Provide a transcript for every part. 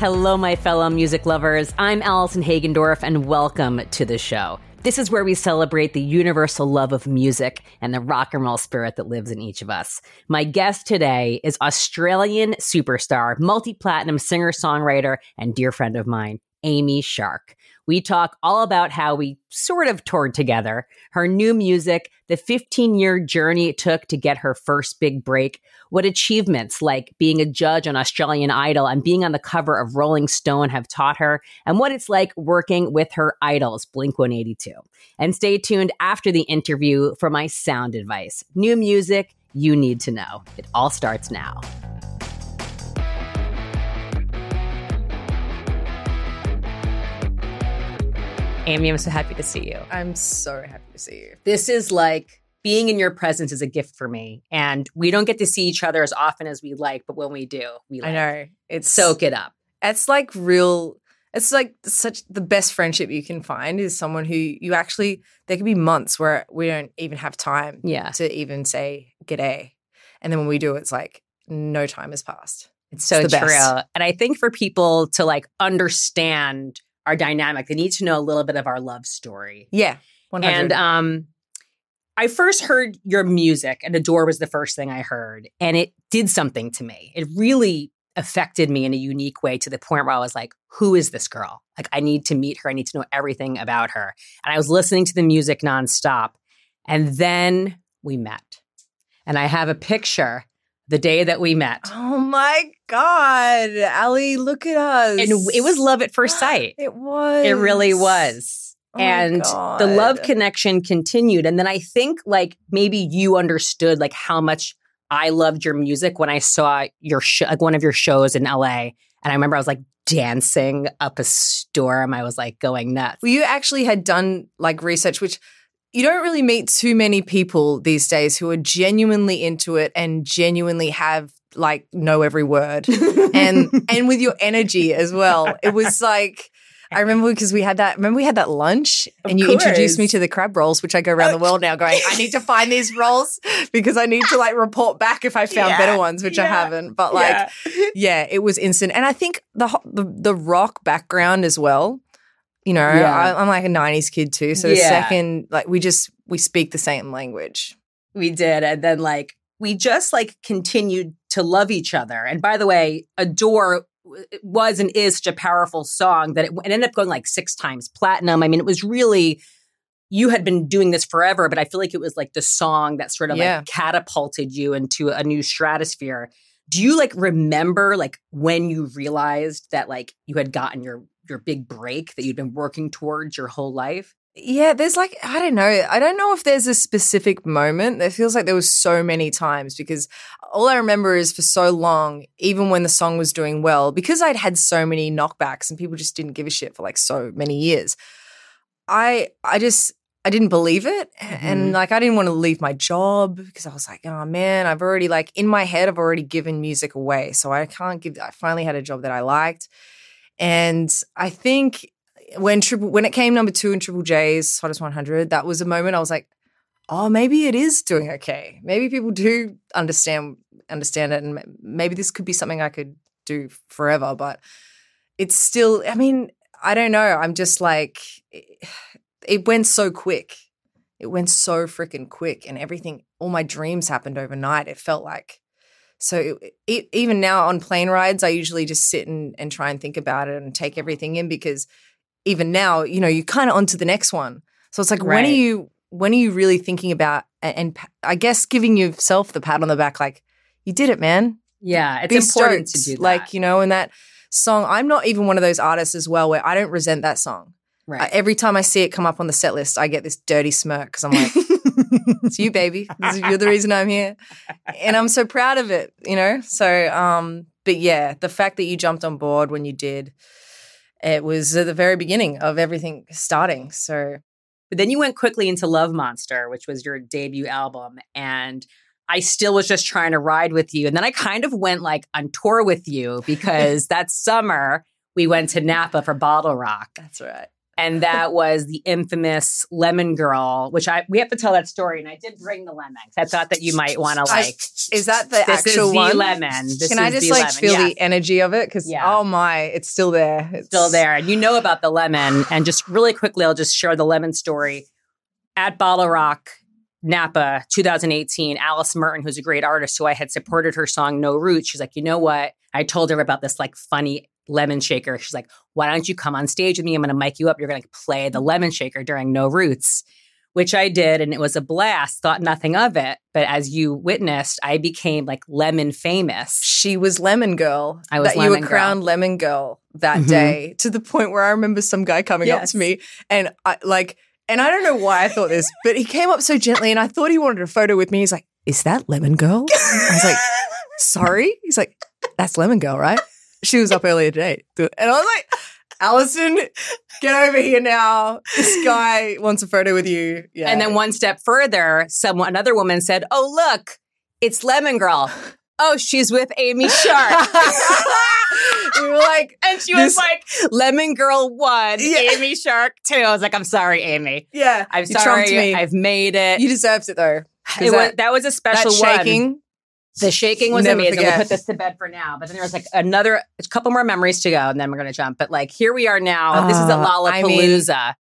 Hello, my fellow music lovers. I'm Allison Hagendorf, and welcome to the show. This is where we celebrate the universal love of music and the rock and roll spirit that lives in each of us. My guest today is Australian superstar, multi platinum singer songwriter, and dear friend of mine, Amy Shark. We talk all about how we sort of toured together, her new music, the 15 year journey it took to get her first big break, what achievements like being a judge on Australian Idol and being on the cover of Rolling Stone have taught her, and what it's like working with her idols, Blink 182. And stay tuned after the interview for my sound advice. New music you need to know. It all starts now. Amy, I'm so happy to see you. I'm so happy to see you. This is like being in your presence is a gift for me. And we don't get to see each other as often as we like, but when we do, we like I know. It's soak it up. It's like real it's like such the best friendship you can find is someone who you actually there could be months where we don't even have time Yeah. to even say g'day. And then when we do it's like no time has passed. It's so the true. best. And I think for people to like understand our dynamic, they need to know a little bit of our love story. Yeah. 100. And um I first heard your music and Adore was the first thing I heard and it did something to me. It really affected me in a unique way to the point where I was like, who is this girl? Like I need to meet her. I need to know everything about her. And I was listening to the music nonstop and then we met. And I have a picture the day that we met. Oh my God. Ali, look at us. And it was love at first sight. It was. It really was. Oh and the love connection continued. And then I think like maybe you understood like how much I loved your music when I saw your show, like one of your shows in LA. And I remember I was like dancing up a storm. I was like going nuts. Well, you actually had done like research, which you don't really meet too many people these days who are genuinely into it and genuinely have like know every word and and with your energy as well. It was like I remember because we had that. Remember we had that lunch, Of and you introduced me to the crab rolls, which I go around the oh. world now going. I need to find these rolls because I need to like report back if I found Yeah, better ones, which I haven't. But like, yeah, it was instant. And I think the the, the rock background as well. You know, Yeah. I, I'm like a '90s kid too. So the Yeah. second, like, we just we speak the same language. We did. And then like we just like continued to love each other. And by the way, Adore was and is such a powerful song that it, it ended up going like six times platinum. I mean, it was really you had been doing this forever, but I feel like it was like the song that sort of Yeah. like catapulted you into a new stratosphere. Do you like remember like when you realized that like you had gotten your your big break that you'd been working towards your whole life? Yeah, there's like I don't know. I don't know if there's a specific moment. It feels like there was so many times because all I remember is for so long, even when the song was doing well, because I'd had so many knockbacks and people just didn't give a shit for like so many years. I I just I didn't believe it, and Mhm. like I didn't want to leave my job because I was like, oh man, I've already like in my head I've already given music away, so I can't give. I finally had a job that I liked, and I think when triple when it came number two in Triple J's Hottest 100, that was a moment I was like, oh, maybe it is doing okay. Maybe people do understand understand it, and maybe this could be something I could do forever. But it's still, I mean, I don't know. I'm just like, it, it went so quick. It went so freaking quick, and everything, all my dreams happened overnight. It felt like. So it, even now on plane rides, I usually just sit and, and try and think about it and take everything in because even now, you know, you're kind of onto the next one. So it's like, when are you when are you really thinking about and, and I guess giving yourself the pat on the back, like you did it, man. Yeah, it's Be important stoked. to do that. Like you know, and that song. I'm not even one of those artists as well where I don't resent that song. right. I, every time I see it come up on the set list, I get this dirty smirk because I'm like, it's you, baby. You're the reason I'm here, and I'm so proud of it. You know. So, um, but yeah, the fact that you jumped on board when you did, it was at the very beginning of everything starting. So But then you went quickly into Love Monster, which was your debut album. And I still was just trying to ride with you. And then I kind of went like on tour with you because that summer we went to Napa for Bottle Rock. that's right. And that was the infamous Lemon Girl, which I we have to tell that story. And I did bring the lemon. I thought that you might want to I- like. Is that the this actual is the one? lemon. This Can I just like lemon. feel Yeah. the energy of it? Because Yeah. oh my, it's still there. It's still there. And you know about the lemon. And just really quickly, I'll just share the lemon story. At Bottle Rock, Napa, 2018, Alice Merton, who's a great artist, who I had supported her song No Roots, she's like, you know what? I told her about this like funny lemon shaker. She's like, why don't you come on stage with me? I'm going to mic you up. You're going to play the lemon shaker during No Roots, which I did. And it was a blast. Thought nothing of it. But as you witnessed, I became like lemon famous. She was Lemon Girl. I was that you were Girl. crowned Lemon Girl that Mhm. day to the point where I remember some guy coming up to me and I like, and I don't know why I thought this, but he came up so gently and I thought he wanted a photo with me. He's like, "Is that Lemon Girl?" I was like, "Sorry." He's like, "That's Lemon Girl, right?" She was up earlier today, and I was like, "Allison, get over here now. This guy wants a photo with you." Yeah, And then one step further, someone another woman said, "Oh, look, it's Lemon Girl. Oh, she's with Amy Shark." we were like, and she was like, "Lemon Girl one, Yeah. Amy Shark two. I was like, "I'm sorry, Amy. "Yeah, I'm sorry. me. I've made it. you deserved it though." it was, that- that, was a special that one. The shaking was Never amazing. forget. We'll put this to bed for now. But then there was like another, a couple more memories to go, and then we're going to jump. But like, here we are now. this is at Uh, I mean- Lollapalooza,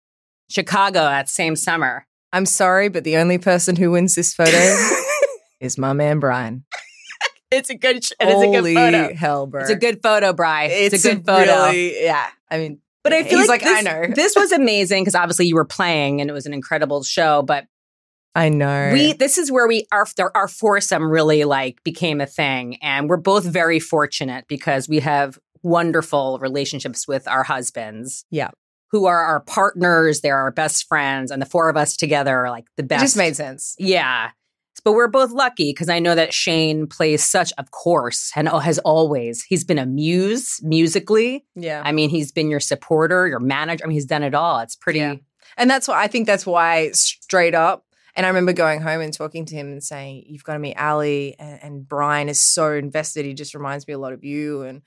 Chicago, that same summer. I'm sorry, but the only person who wins this photo is my man Brian. It's a good, sh- it is a good photo. hell, bro! It's a good photo, Bry. It's, It's a good photo. Really, yeah. I mean, but I feel like, like, this, I know. this was amazing because obviously you were playing and it was an incredible show. But I know. we, this is where we our our foursome really like became a thing, and we're both very fortunate because we have wonderful relationships with our husbands. Yeah. who are our partners? They're our best friends, and the four of us together are like the it best. just made sense. Yeah. But we're both lucky because I know that Shane plays such, of course, and has always. He's been a muse musically. Yeah. I mean, he's been your supporter, your manager. I mean, he's done it all. It's pretty. Yeah. And that's why I think that's why straight up. And I remember going home and talking to him and saying, "You've got to meet Ali." And, and Brian is so invested. He just reminds me a lot of you. And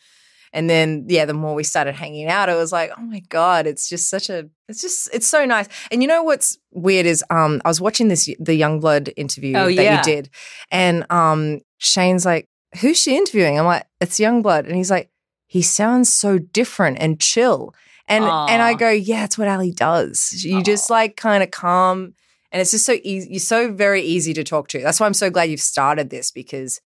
and then yeah, the more we started hanging out, it was like, oh my god, it's just such a, it's just, it's so nice. And you know what's weird is, um, I was watching this the Youngblood interview Oh, that yeah. you did, and um, Shane's like, "Who's she interviewing?" I'm like, "It's Youngblood," and he's like, "He sounds so different and chill." And and I go, yeah, that's what Ali does. You just like kind of calm, and it's just so easy. You're so very easy to talk to. That's why I'm so glad you've started this because,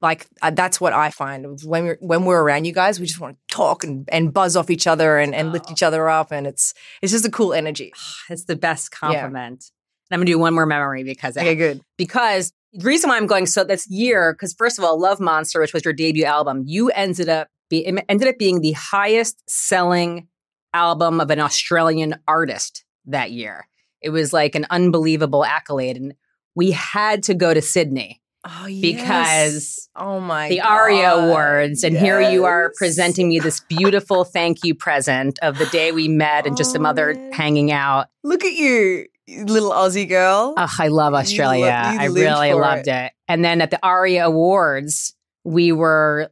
like, uh, that's what I find when we're when we're around you guys. We just want to talk and, and buzz off each other and, and lift Oh. each other up, and it's it's just a cool energy. It's the best compliment. And I'm gonna do one more memory because Okay, good. because the reason why I'm going so this year because first of all, Love Monster, which was your debut album, you ended up be, it ended up being the highest selling album of an Australian artist that year. It was like an unbelievable accolade, and we had to go to Sydney Oh, because oh my the ARIA God. Awards, and here you are presenting me this beautiful thank you present of the day we met and just some Oh, other man. hanging out. Look at you, little Aussie girl. Oh, I love Australia. lo- I really loved it. And then at the ARIA Awards, we were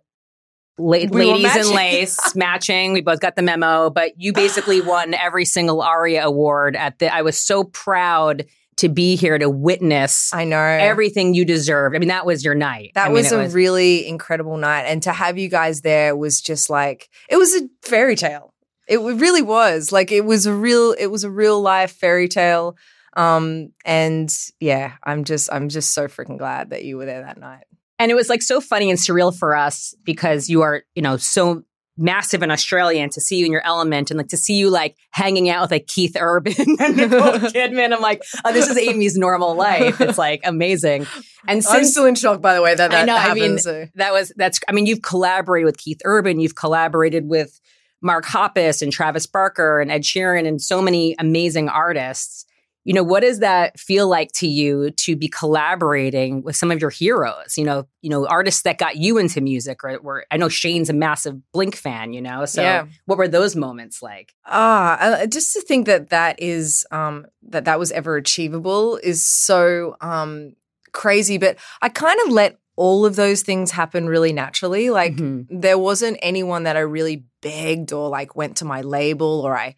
la- ladies in lace matching. We both got the memo, but you basically won every single ARIA award at the I was so proud to be here to witness I know everything you deserved. I mean, that was your night. That I mean, was a really incredible night. And to have you guys there was just like, it was a fairy tale. It really was. Like, it was a real, it was a real life fairy tale. Um, and yeah, I'm just, I'm just so freaking glad that you were there that night. And it was like so funny and surreal for us because you are, you know, so massive in Australia and to see you in your element and like to see you like hanging out with like Keith Urban and Nicole Kidman. I'm like, oh, this is Amy's normal life. It's like amazing. And I'm since still in shock, by the way, that I that know, I mean, so. that was, that's, I mean, you've collaborated with Keith Urban, you've collaborated with Mark Hoppus and Travis Barker and Ed Sheeran and so many amazing artists. You know, what does that feel like to you to be collaborating with some of your heroes? You know, you know, artists that got you into music, or were I know Shane's a massive Blink fan. You know, so Yeah. what were those moments like? Ah, uh, just to think that that is um that that was ever achievable is so um crazy. But I kind of let all of those things happen really naturally. Like Mhm. there wasn't anyone that I really begged or like went to my label or I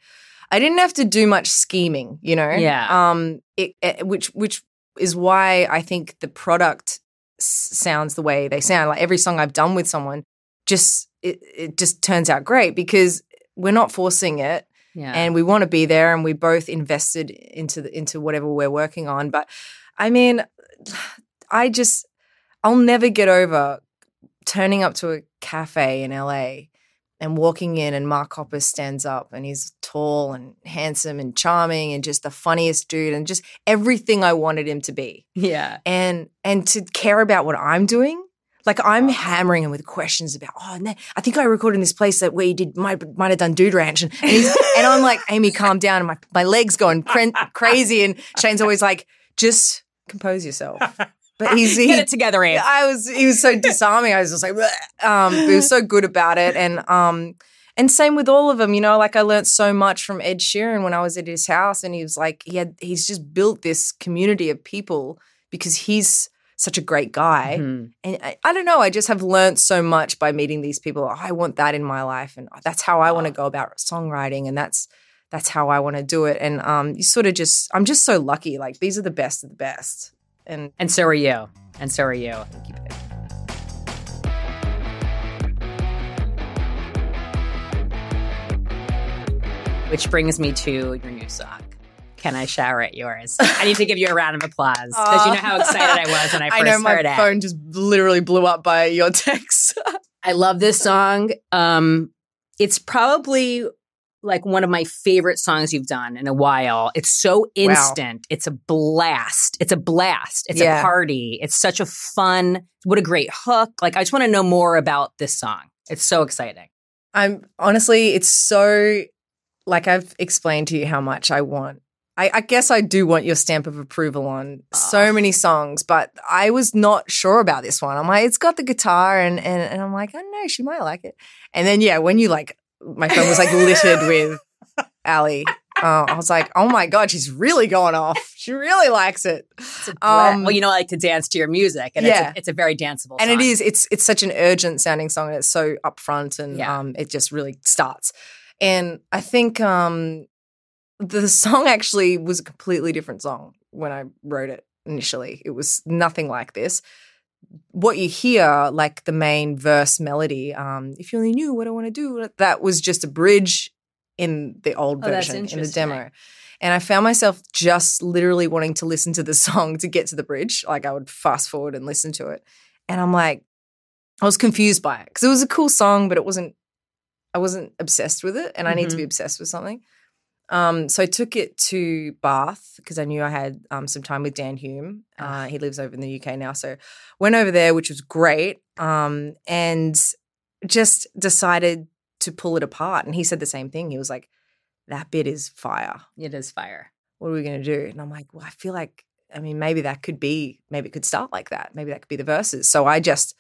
I didn't have to do much scheming, you know. Yeah. Um. It, it which which is why I think the product s- sounds the way they sound. Like every song I've done with someone, just it, it just turns out great because we're not forcing it Yeah. and we want to be there and we both invested into the, into whatever we're working on but i mean i just i'll never get over turning up to a cafe in la and walking in and mark hoppus stands up and he's tall and handsome and charming and just the funniest dude and just everything i wanted him to be yeah. and and to care about what i'm doing like I'm hammering him with questions about, oh, no, I think I recorded in this place that where you did might might have done Dude Ranch, and and, he's, and I'm like, Amy, calm down, and my my legs going cr- crazy, and Shane's always like, just compose yourself. But he's he, Get it together, Abe. I was he was so disarming. I was just like, "Bleh." um, but he was so good about it, and um, and same with all of them. You know, like I learned so much from Ed Sheeran when I was at his house, and he was like, he had he's just built this community of people because he's such a great guy. Mhm. And I, I don't know, I just have learned so much by meeting these people. Oh, I want that in my life, and that's how I want to go about songwriting, and that's that's how I want to do it. And um, you sort of just, I'm just so lucky. Like these are the best of the best, and And so are you. And so are you. Which brings me to your new song. Can I shower at yours? I need to give you a round of applause because you know how excited I was when I first I know my heard it. phone just literally blew up by your text. I love this song. Um, it's probably like one of my favorite songs you've done in a while. It's so instant. It's a blast. It's a blast. It's Yeah. a party. It's such a fun, what a great hook. Like, I just want to know more about this song. It's so exciting. I'm honestly, it's so like I've explained to you how much I want. I, I guess I do want your stamp of approval on so Oh. many songs, but I was not sure about this one. I'm like, it's got the guitar, and and, and I'm like, I know, she might like it. And then yeah, when you like, my phone was like littered with Ali. Uh, I was like, oh my god, she's really going off. She really likes it. Um, well, you know, I like to dance to your music, and yeah. it's, a, it's a very danceable and song. it is it's it's such an urgent sounding song and it's so upfront and Yeah. um it just really starts and i think um the song actually was a completely different song when i wrote it initially it was nothing like this what you hear like the main verse melody um if you only knew what i want to do that was just a bridge in the old Oh, version in the demo and I found myself just literally wanting to listen to the song to get to the bridge. Like I would fast forward and listen to it. And I'm like, I was confused by it because it was a cool song, but it wasn't, I wasn't obsessed with it. And I need to be obsessed with something. Um, so I took it to Bath because I knew I had um, some time with Dan Hume. Uh, he lives over in the UK now. So went over there, which was great. Um, and just decided to pull it apart. And he said the same thing. He was like, that bit is fire it is fire. what are we going to do? And I'm like, well, I feel like, I mean, maybe that could be, maybe it could start like that. Maybe that could be the verses. So I just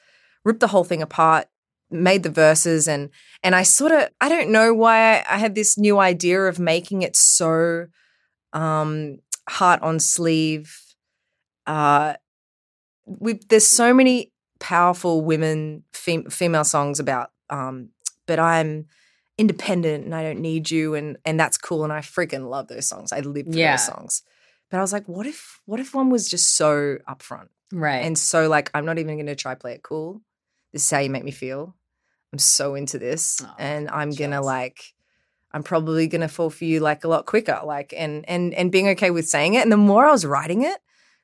ripped the whole thing apart, made the verses, and and I sort of, I don't know why I, I had this new idea of making it so um, heart on sleeve. Uh, we there's so many powerful women fem- female songs about, um, but I'm independent and I don't need you and and that's cool and I freaking love those songs. I live for Yeah. those songs. But I was like, what if what if one was just so upfront Right. and so like I'm not even going to try play it cool. This is how you make me feel. I'm so into this Oh, and I'm going to like I'm probably going to fall for you like a lot quicker like and and and being okay with saying it and the more I was writing it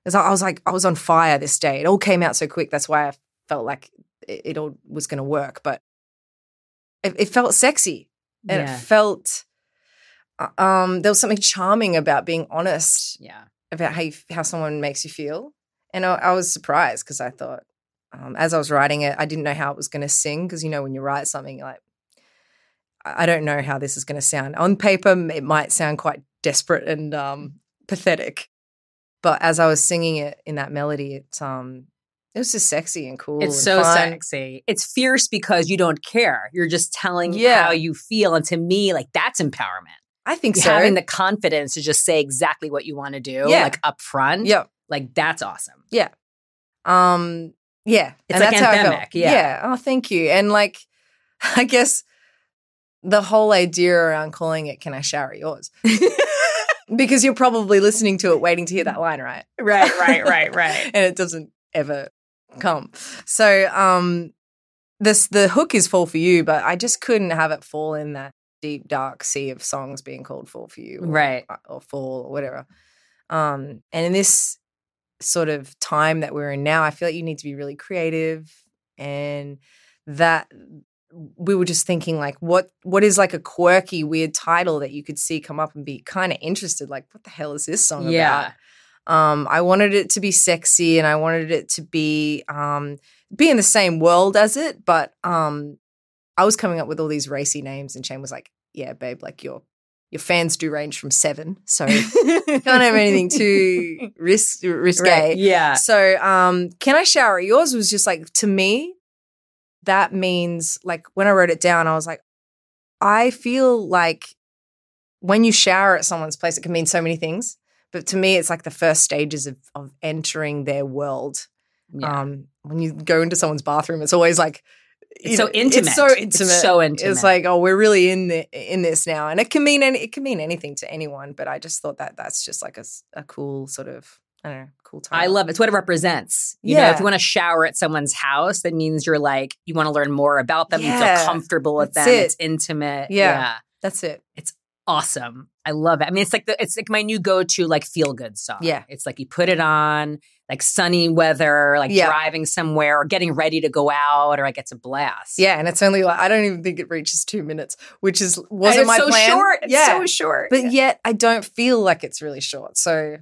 as I was like I was on fire this day. It all came out so quick. That's why I felt like it, it all was going to work, but it, it felt sexy and yeah. it felt uh, um there was something charming about being honest yeah. about how you, how someone makes you feel and i, I was surprised because i thought um, as i was writing it i didn't know how it was going to sing because you know when you write something you're like i I don't know how this is going to sound on paper it might sound quite desperate and um, pathetic but as i was singing it in that melody it's um it was just sexy and cool It's and so fun. sexy. It's fierce because you don't care. You're just telling Yeah. how you feel. And to me, like that's empowerment. i think so Having the confidence to just say exactly what you want to do, Yeah. like up front. yeah Like that's awesome. Yeah. Um, yeah, It's and like that's how I anthemic, felt. yeah. Oh, thank you. And like, I guess the whole idea around calling it "Can I shower yours?" because you're probably listening to it, waiting to hear that line, right? right, right, right, right. and it doesn't ever come. So, um, this the hook is "Fall for You," but I just couldn't have it fall in that deep dark sea of songs being called "Fall for You," or, Right. or "Fall" or whatever. Um, and in this sort of time that we're in now, I feel like you need to be really creative, and that we were just thinking like what what is like a quirky weird title that you could see come up and be kind of interested like what the hell is this song Yeah. about um i wanted it to be sexy and i wanted it to be um be in the same world as it but um i was coming up with all these racy names and shane was like yeah babe like your your fans do range from seven so you can't have anything too risk risque Right, Yeah. so, um, can I shower? Yours was just like to me, that means like when I wrote it down, I was like, I feel like when you shower at someone's place, it can mean so many things. But to me, it's like the first stages of of entering their world. Yeah. Um, when you go into someone's bathroom, it's always like so know, intimate. It's so It's intimate. so intimate. It's like, oh, we're really in the in this now, and it can mean any, it can mean anything to anyone. But I just thought that that's just like a, a cool sort of I don't know, cool time. I love it. It's what it represents. You know, if you want to shower at someone's house, that means you're like, you want to learn more about them. You feel comfortable with That's them. it. It's intimate. Yeah. That's it. Awesome. I love it. I mean, it's like the, it's like my new go-to like feel good song. Yeah. It's like you put it on, like sunny weather, like Yeah. driving somewhere or getting ready to go out, or like it's a blast. Yeah, and it's only like I don't even think it reaches two minutes, which is wasn't it's my so plan. short. It's yeah, so short. but yet I don't feel like it's really short. So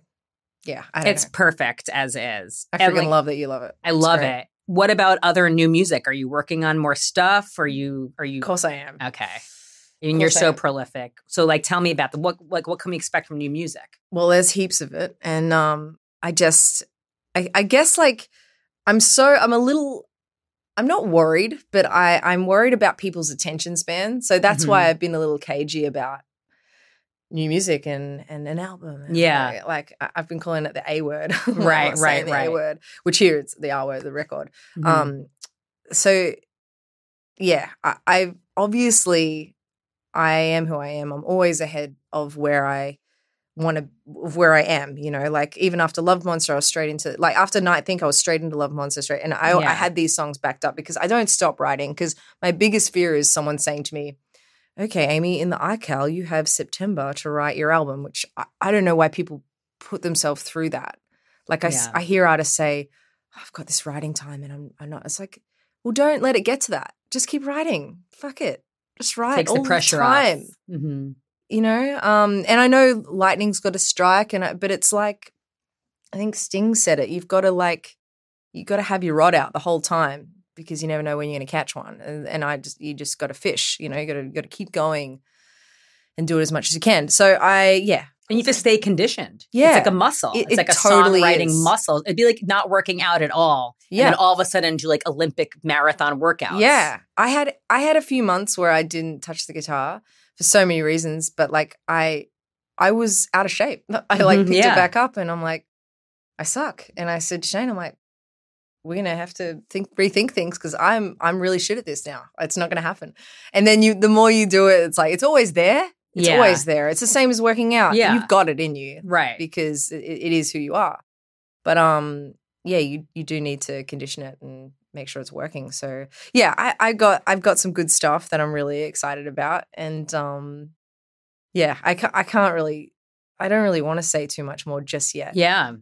yeah, I don't it's know. perfect as is. I freaking like, love that you love it. I It's love great. it. What about other new music? Are you working on more stuff? Are you are you Of course I am. Okay. And you're so prolific. So like tell me about the what like what can we expect from new music? Well, there's heaps of it, and um, I just, I, I guess like I'm so I'm a little. I'm not worried, but I, I'm worried about people's attention span. So that's Mhm. why I've been a little cagey about new music and and an album. And Yeah. like, like I've been calling it the A word, Right, right, the right. A word, which here it's the R word, the record. Mhm. Um, so yeah, I, I obviously I am who I am. I'm always ahead of where I want to, of where I am. You know, like even after Love Monster, I was straight into like after Night Think, I was straight into Love Monster straight, and I, Yeah. I had these songs backed up because I don't stop writing because my biggest fear is someone saying to me. Okay, Amy, in the iCal, you have September to write your album, which I, I don't know why people put themselves through that. Like I, Yeah. I hear artists say, I've got this writing time and I'm, I'm not. It's like, well, don't let it get to that. Just keep writing. Fuck it. Just write takes all the pressure time. off. Mhm. You know, um, and I know lightning's got to strike, and I, but it's like, I think Sting said it. You've got to like, you've got to have your rod out the whole time because you never know when you're going to catch one. And, and I just, you just got to fish. You know, you got to, got to keep going and do it as much as you can. So I, yeah, And you have to stay conditioned. Yeah. It's like a muscle. It- it's it like a totally songwriting is. muscle. It'd be like not working out at all. And yeah. then all of a sudden do like Olympic marathon workouts. Yeah. I had I had a few months where I didn't touch the guitar for so many reasons, but like I I was out of shape. I like Mhm, picked yeah. it back up and I'm like, I suck. And I said to Shane, I'm like, we're gonna have to think rethink things because I'm I'm really shit at this now. It's not gonna happen. And then you the more you do it, it's like it's always there. It's Yeah. always there. It's the same as working out. Yeah. You've got it in you Right. because it, it is who you are. But um, yeah, you you do need to condition it and make sure it's working. So yeah, I, I got I've got some good stuff that I'm really excited about, and um, yeah, I ca- I can't really I don't really want to say too much more just yet. Yeah.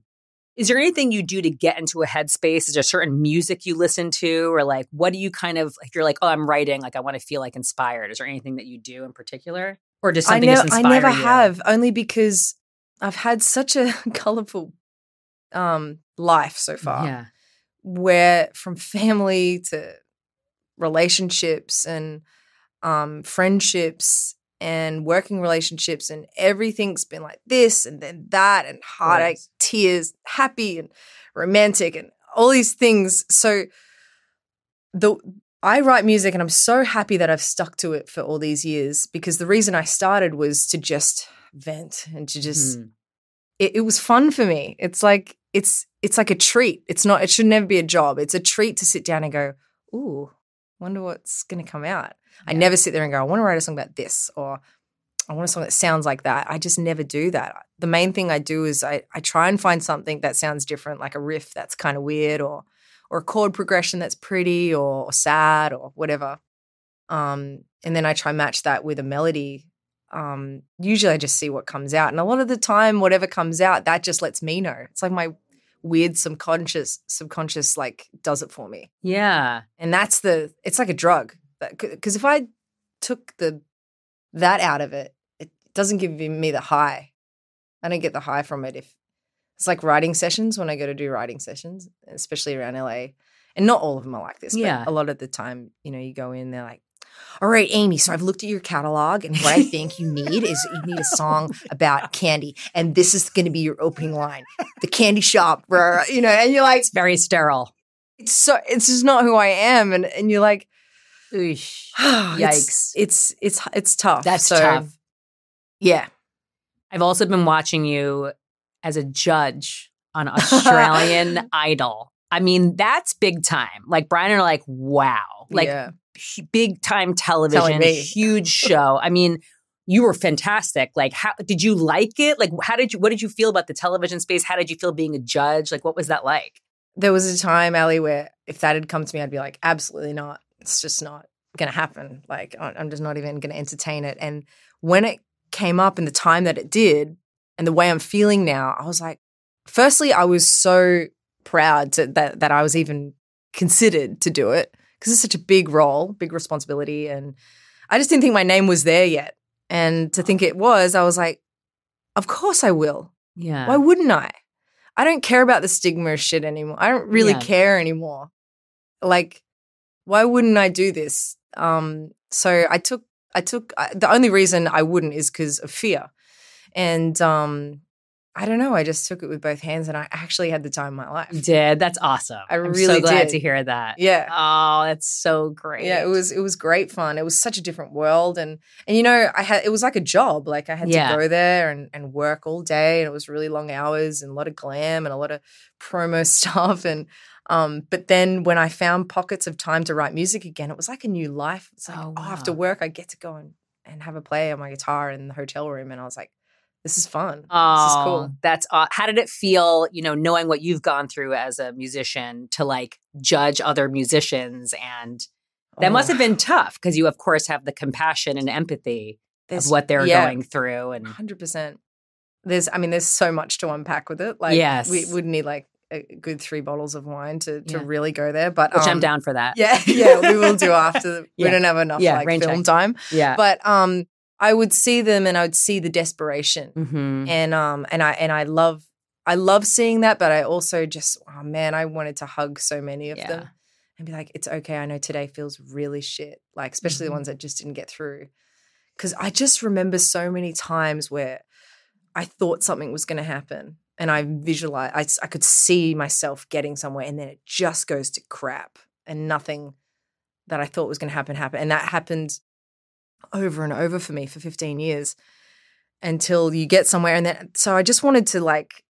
Is there anything you do to get into a headspace? Is there certain music you listen to? Or like what do you kind of like you're like, oh, I'm writing, like I want to feel like inspired. Is there anything that you do in particular? Or I something just I never you? have only because I've had such a colorful um life so far. Yeah. where from family to relationships and um, friendships and working relationships and everything's been like this and then that and heartache, Right. tears, happy and romantic and all these things. So the I write music and I'm so happy that I've stuck to it for all these years because the reason I started was to just vent and to just Mhm. it, it was fun for me. It's like it's it's like a treat. It's not. It should never be a job. It's a treat to sit down and go, "Ooh, wonder what's going to come out." I never sit there and go, I want to write a song about this or I want a song that sounds like that. I just never do that. The main thing I do is I, I try and find something that sounds different, like a riff that's kind of weird or or a chord progression that's pretty or, or sad or whatever. Um, and then I try match that with a melody. Um, usually I just see what comes out. And a lot of the time, whatever comes out, that just lets me know. It's like my weird subconscious, subconscious like does it for me. Yeah. And that's the it's like a drug. Because if I took the that out of it, it doesn't give me the high. I don't get the high from it if it's like writing sessions when I go to do writing sessions, especially around LA. And not all of them are like this, Yeah. but a lot of the time, you know, you go in, they're like, all right, Amy, so I've looked at your catalog, and what I think you need is you need a song about candy. And this is going to be your opening line the candy shop, bruh. you know, and you're like, It's very sterile. it's so, it's just not who I am. And, and you're like, Oosh. Yikes! Yikes. It's it's it's tough. That's So, tough. Yeah. I've also been watching you as a judge on Australian Idol. I mean, that's big time. Like Brian and I are like, wow, like yeah. big time television, huge show. I mean, you were fantastic. Like, how did you like it? Like, how did you? What did you feel about the television space? How did you feel being a judge? Like, what was that like? There was a time, Ali, where if that had come to me, I'd be like, absolutely not. It's just not going to happen. Like, I'm just not even going to entertain it. And when it came up in the time that it did, and the way I'm feeling now, I was like, firstly, I was so proud to, that that I was even considered to do it because it's such a big role, big responsibility, and I just didn't think my name was there yet. And to think it was, I was like, of course I will. Yeah, Why wouldn't I? I don't care about the stigma shit anymore. I don't really Yeah. care anymore. Like, why wouldn't I do this? Um, so I took, I took. I, the only reason I wouldn't is because of fear, and um, I don't know. I just took it with both hands, and I actually had the time of my life. you did. That's awesome. I I'm really so glad did. to hear that. Yeah. Oh, that's so great. Yeah, it was it was great fun. It was such a different world, and and you know, I had it was like a job. Like I had Yeah. to go there and and work all day, and it was really long hours and a lot of glam and a lot of promo stuff. And um, but then when I found pockets of time to write music again, it was like a new life. It's like Oh, oh, after work, I get to go and and have a play on my guitar in the hotel room, and I was like, this is fun. Oh, this is cool. that's aw- how did it feel? You know, knowing what you've gone through as a musician to like judge other musicians, and that must Oh, have been tough because you, of course, have the compassion and empathy there's- of what they're yeah. going through, and Hundred percent. There's, I mean, there's so much to unpack with it. Like, Yes. we would need like a good three bottles of wine to to Yeah. really go there. But which I'm um, down for that. Yeah, yeah, we will do after. We Yeah. don't have enough Yeah, like film check. time. yeah. But um, I would see them and I would see the desperation, hmm and um, and I and I love. I love seeing that, but I also just, oh man, I wanted to hug so many of Yeah. them and be like, it's okay. I know today feels really shit, like, especially Mhm. the ones that just didn't get through. Cause I just remember so many times where I thought something was going to happen and I visualized, I could see myself getting somewhere and then it just goes to crap and nothing that I thought was going to happen happened. And that happened over and over for me for 15 years until you get somewhere. And then, so I just wanted to like,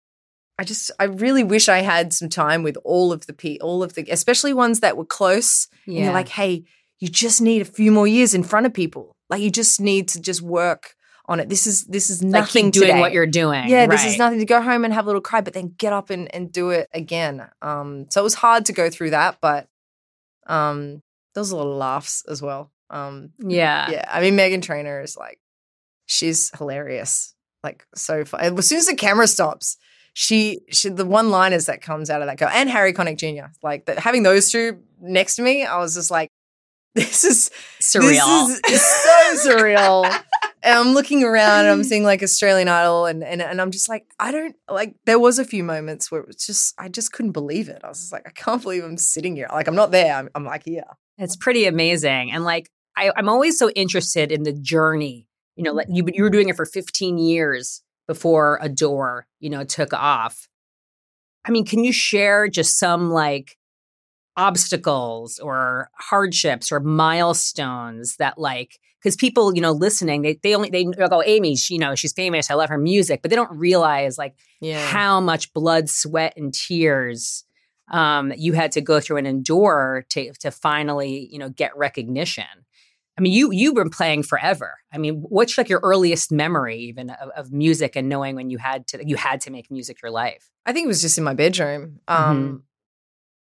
I just, I really wish I had some time with all of the pe, all of the, especially ones that were close. And Yeah. you're like, hey, you just need a few more years in front of people. Like you just need to just work on it. This is this is like nothing keep doing today. what you're doing. yeah, this is nothing to go home and have a little cry, but then get up and, and do it again. Um, so it was hard to go through that, but um, there was a lot of laughs as well. Um, Yeah. yeah, I mean, Meghan Trainor is like, she's hilarious. Like so fun. As soon as the camera stops, she, she the one liners that comes out of that girl and Harry Connick Jr. Like that, having those two next to me, I was just like, this is Surreal. This is so surreal. and I'm looking around and I'm seeing like Australian Idol and, and and I'm just like, I don't like there was a few moments where it was just I just couldn't believe it. I was just like, I can't believe I'm sitting here. Like I'm not there. I'm, I'm like here. It's pretty amazing. And like, I, I'm always so interested in the journey. You know, like you, you were doing it for 15 years before Adore, you know, took off. I mean, can you share just some like obstacles or hardships or milestones that like, because people, you know, listening, they, they only, they go, Amy, she, you know, she's famous. I love her music, but they don't realize like Yeah. how much blood, sweat, and tears um, you had to go through and endure to to finally, you know, get recognition. I mean, you you've been playing forever. I mean, what's like your earliest memory even of, of music and knowing when you had to you had to make music your life? I think it was just in my bedroom. Um, Mm-hmm.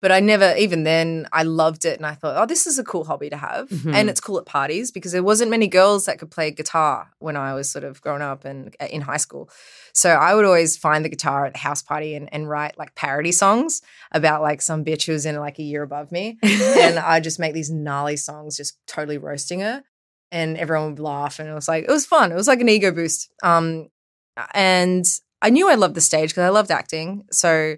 But I never, even then, I loved it, and I thought, oh, this is a cool hobby to have, Mhm. and it's cool at parties because there wasn't many girls that could play guitar when I was sort of growing up and uh, in high school. So I would always find the guitar at the house party and, and write like parody songs about like some bitch who was in like a year above me, and I just make these gnarly songs, just totally roasting her, and everyone would laugh, and it was like it was fun. It was like an ego boost. Um, and I knew I loved the stage because I loved acting. So,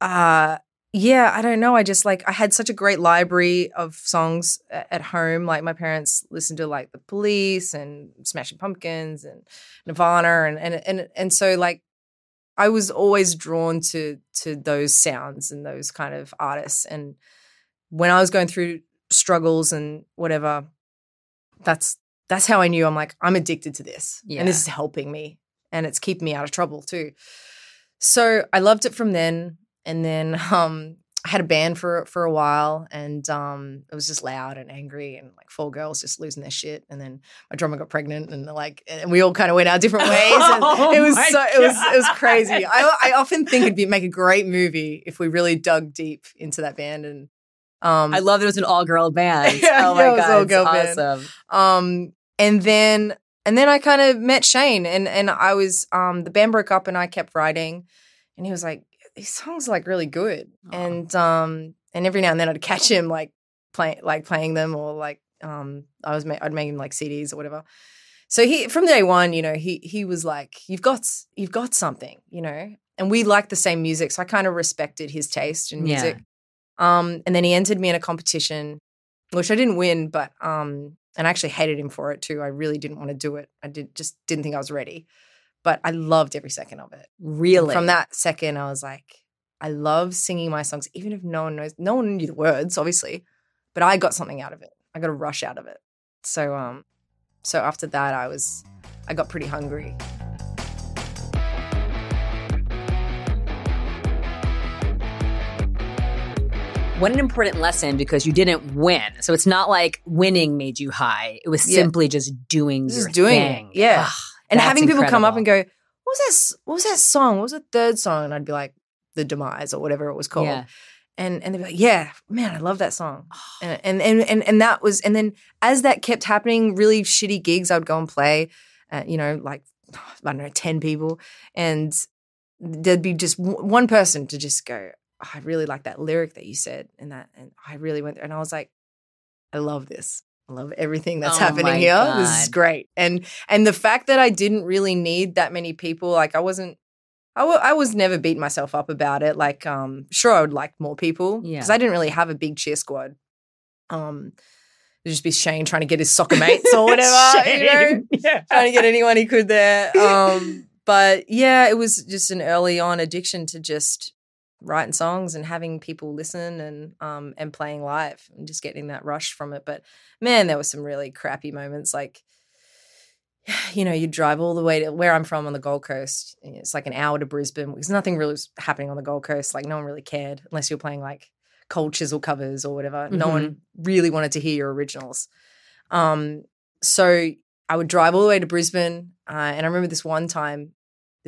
uh, yeah, I don't know. I just like I had such a great library of songs at home. Like my parents listened to like the Police and Smashing Pumpkins and Nirvana, and and and and so like I was always drawn to to those sounds and those kind of artists. And when I was going through struggles and whatever, that's that's how I knew I'm like I'm addicted to this, Yeah. and this is helping me, and it's keeping me out of trouble too. So I loved it from then, and then um, I had a band for for a while, and um, it was just loud and angry, and like four girls just losing their shit. And then my drummer got pregnant, and like, and we all kind of went our different ways. And Oh it was so it was it was crazy. I I often think it'd be make a great movie if we really dug deep into that band and. Um, I love that it was an all girl band. Yeah, oh my yeah, it was god, all-girl it's band. awesome. um, and then and then I kind of met Shane, and and I was um, the band broke up, and I kept writing, and he was like, "These songs are like really good," Aw. and um, and every now and then I'd catch him like playing like playing them, or like um, I was ma- I'd make him like CDs or whatever. So he from day one, you know, he he was like, "You've got you've got something," you know, and we liked the same music, so I kind of respected his taste in Yeah. music. Um, and then he entered me in a competition, which I didn't win, but um, and I actually hated him for it too. I really didn't want to do it. I did just didn't think I was ready, but I loved every second of it. Really? From that second, I was like, I love singing my songs, even if no one knows, no one knew the words, obviously, but I got something out of it. I got a rush out of it. So um, so after that, I was, I got pretty hungry. What an important lesson because you didn't win. So it's not like winning made you high. It was Yeah. simply just doing Just your doing thing. it, yeah. Ugh, and that's having people come up and go, "What was that? What was that song? What was the third song?" And I'd be like, "The Demise" or whatever it was called. Yeah. And and they'd be like, "Yeah, man, I love that song." And and and and, and that was, and then as that kept happening, really shitty gigs, I would go and play. Uh, you know, like I don't know, ten people, and there'd be just w- one person to just go, "Oh, "I really like that lyric that you said," and that, and I really went there, and I was like, "I love this." I love everything that's Oh happening here. This is great. And and the fact that I didn't really need that many people, like I wasn't I I was never beating myself up about it. Like, um, sure, I would like more people Yeah. because I didn't really have a big cheer squad. Um, it'd just be Shane trying to get his soccer mates or whatever, you know, Yeah. trying to get anyone he could there. Um, but yeah, it was just an early on addiction to just writing songs and having people listen and um and playing live and just getting that rush from it. But man, there were some really crappy moments like you know, you drive all the way to where I'm from on the Gold Coast. It's like an hour to Brisbane because nothing really was happening on the Gold Coast. Like no one really cared unless you were playing like cold chisel covers or whatever. No one really wanted to hear your originals. Um, so I would drive all the way to Brisbane, uh, and I remember this one time,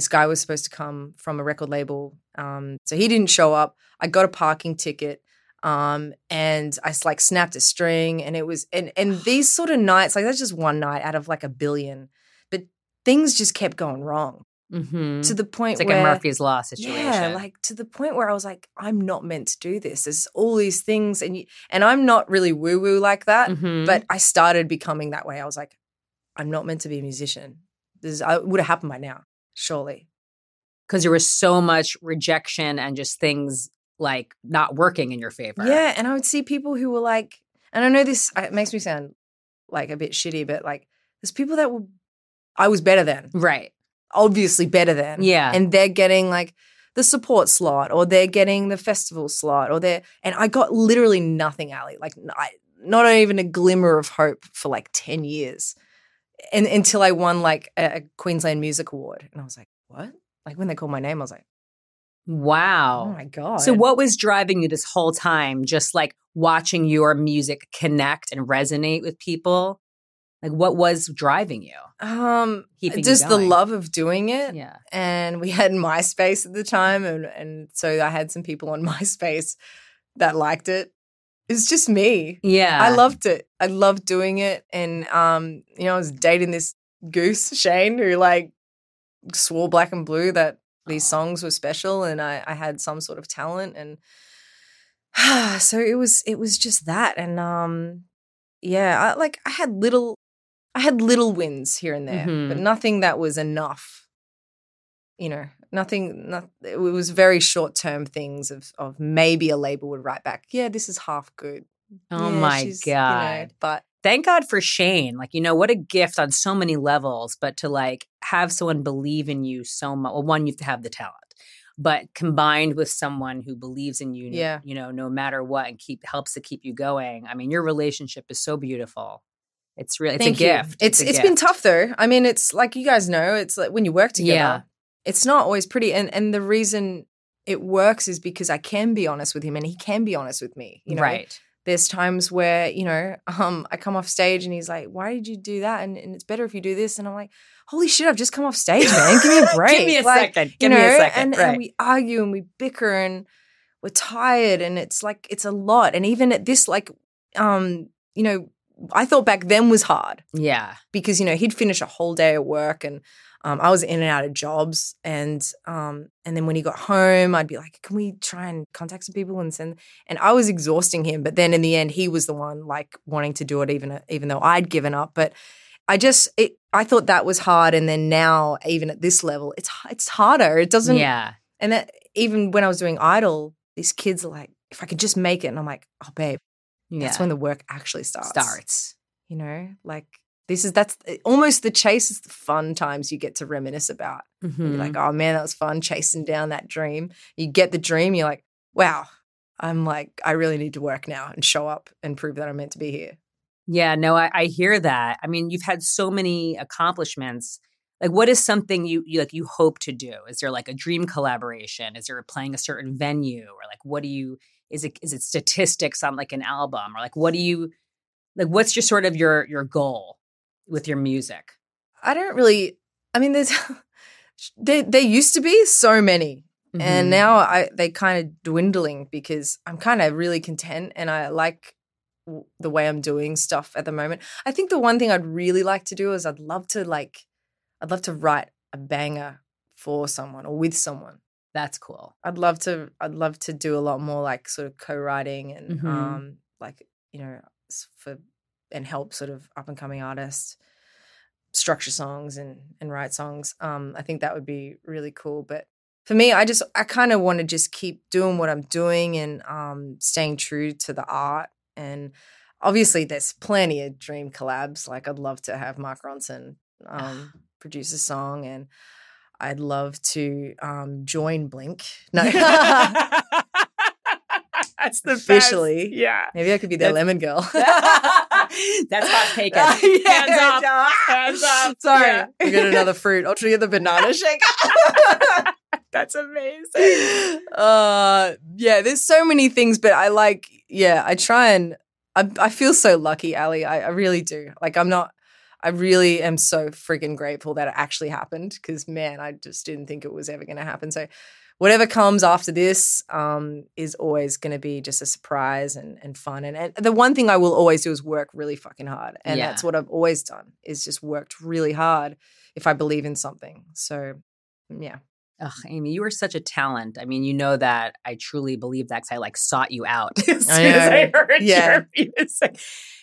this guy was supposed to come from a record label, um, so he didn't show up. I got a parking ticket, um, and I like snapped a string, and it was and and these sort of nights, like that's just one night out of like a billion, but things just kept going wrong Mhm. to the point It's like where a Murphy's Law situation. yeah, like to the point where I was like, I'm not meant to do this. There's all these things, and you, and I'm not really woo woo like that. Mhm. But I started becoming that way. I was like, I'm not meant to be a musician. This I, would have happened by now, surely. because there was so much rejection and just things like not working in your favor. Yeah, and I would see people who were like, and I know this uh, it makes me sound like a bit shitty, but like there's people that were I was better than, Right. obviously better than, Yeah. and they're getting like the support slot or they're getting the festival slot or they're and I got literally nothing, Ali. Like I, not even a glimmer of hope for like 10 years. And until I won like a, Queensland Music Award. And I was like, what? Like when they called my name, I was like, Wow. Oh my god. So what was driving you this whole time? Just like watching your music connect and resonate with people? Like what was driving you? Um, Keeping you just the love of doing it. Yeah. And we had MySpace at the time, and and so I had some people on MySpace that liked it. It's just me. Yeah. I loved it. I loved doing it, and um, you know, I was dating this goose Shane who like swore black and blue that these songs were special, and I I had some sort of talent, and so it was it was just that, and um, yeah, I, like I had little, I had little wins here and there, but Mhm. nothing that was enough. You know, nothing. Not, it was very short term things of of maybe a label would write back, yeah, this is half good. Oh Yeah, my she's, you know, God. but Thank God for Shane. Like, you know, what a gift on so many levels, but to like have someone believe in you so much. Well, one, you have to have the talent, but combined with someone who believes in you, Yeah. you know, no matter what and keep helps to keep you going. I mean, your relationship is so beautiful. It's really, it's Thank a you. gift. It's a it's been tough though. I mean, it's like you guys know, it's like when you work together, Yeah. It's not always pretty. And and the reason it works is because I can be honest with him and he can be honest with me. You know, right. there's times where you know um i come off stage and he's like why did you do that and, and it's better if you do this and i'm like holy shit i've just come off stage man give me a break Give me a Like, second. you Give me a know, second. and, right. and we argue and we bicker and we're tired and it's like it's a lot and even at this like um you know i thought back then was hard yeah. because you know he'd finish a whole day at work and um, I was in and out of jobs and um, and then when he got home I'd be like can we try and contact some people and send and I was exhausting him but then in the end he was the one like wanting to do it even even though I'd given up but I just it I thought that was hard and then now even at this level it's it's harder it doesn't Yeah. and that even when I was doing idol these kids are like if I could just make it and I'm like oh babe Yeah. that's when the work actually starts starts. you know like this is that's eh, almost the chase is the fun times you get to reminisce about Mhm. you're like oh man that was fun chasing down that dream you get the dream you're like wow i'm like i really need to work now and show up and prove that i'm meant to be here Yeah, no, I, I hear that. I mean, you've had so many accomplishments. Like, what is something you, you like you hope to do? Is there like a dream collaboration? Is there playing a certain venue, or like what do you? Is it is it statistics on like an album, or like what do you like? What's your sort of your your goal with your music? i don't really i mean there's there, there used to be so many Mhm. and now I they kind of dwindling because I'm kind of really content and I like w- the way I'm doing stuff at the moment. I think the one thing I'd really like to do is I'd love to like I'd love to write a banger for someone or with someone. that's cool. I'd love to I'd love to do a lot more like sort of co-writing and Mhm. um like you know for and help sort of up and coming artists structure songs and and write songs. Um I think that would be really cool, but for me I just I kind of want to just keep doing what I'm doing and um staying true to the art and obviously there's plenty of dream collabs like I'd love to have Mark Ronson um produce a song and I'd love to um, join Blink. No, that's the Officially. Yeah, maybe I could be their That's- lemon girl. that's hot taken. Hands off. Hands up. Sorry, Yeah. we got another fruit. I'll trigger the banana shake. That's amazing. uh, yeah, there's so many things, but I like. Yeah, I try and I, I feel so lucky, Ali. I, I really do. Like, I'm not. I really am so freaking grateful that it actually happened because, man, I just didn't think it was ever going to happen. So, whatever comes after this um, is always going to be just a surprise and, and fun. And, and the one thing I will always do is work really fucking hard. And Yeah. that's what I've always done is just worked really hard if I believe in something. So, yeah. Ugh, Amy, you are such a talent. I mean, you know that I truly believe that because I like sought you out as soon as I heard Yeah. your music.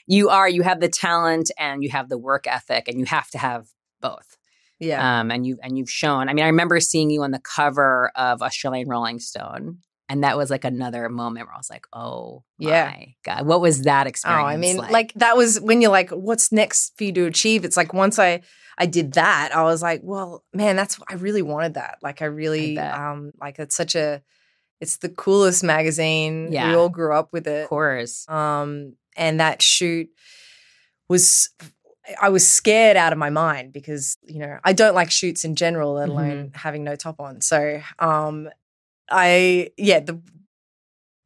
You are, you have the talent and you have the work ethic, and you have to have both. Yeah. Um, and you and you've shown. I mean, I remember seeing you on the cover of Australian Rolling Stone, and that was like another moment where I was like, "Oh, Yeah. god, what was that experience?" Oh. I mean, like? that was when you're like, what's next for you to achieve? It's like once I I did that, I was like, well, man, that's I really wanted that. Like I really bet. um like it's such a it's the coolest magazine. Yeah. We all grew up with it. of course, Um and that shoot was I was scared out of my mind because, you know, I don't like shoots in general, let alone having no top on. So, um I yeah the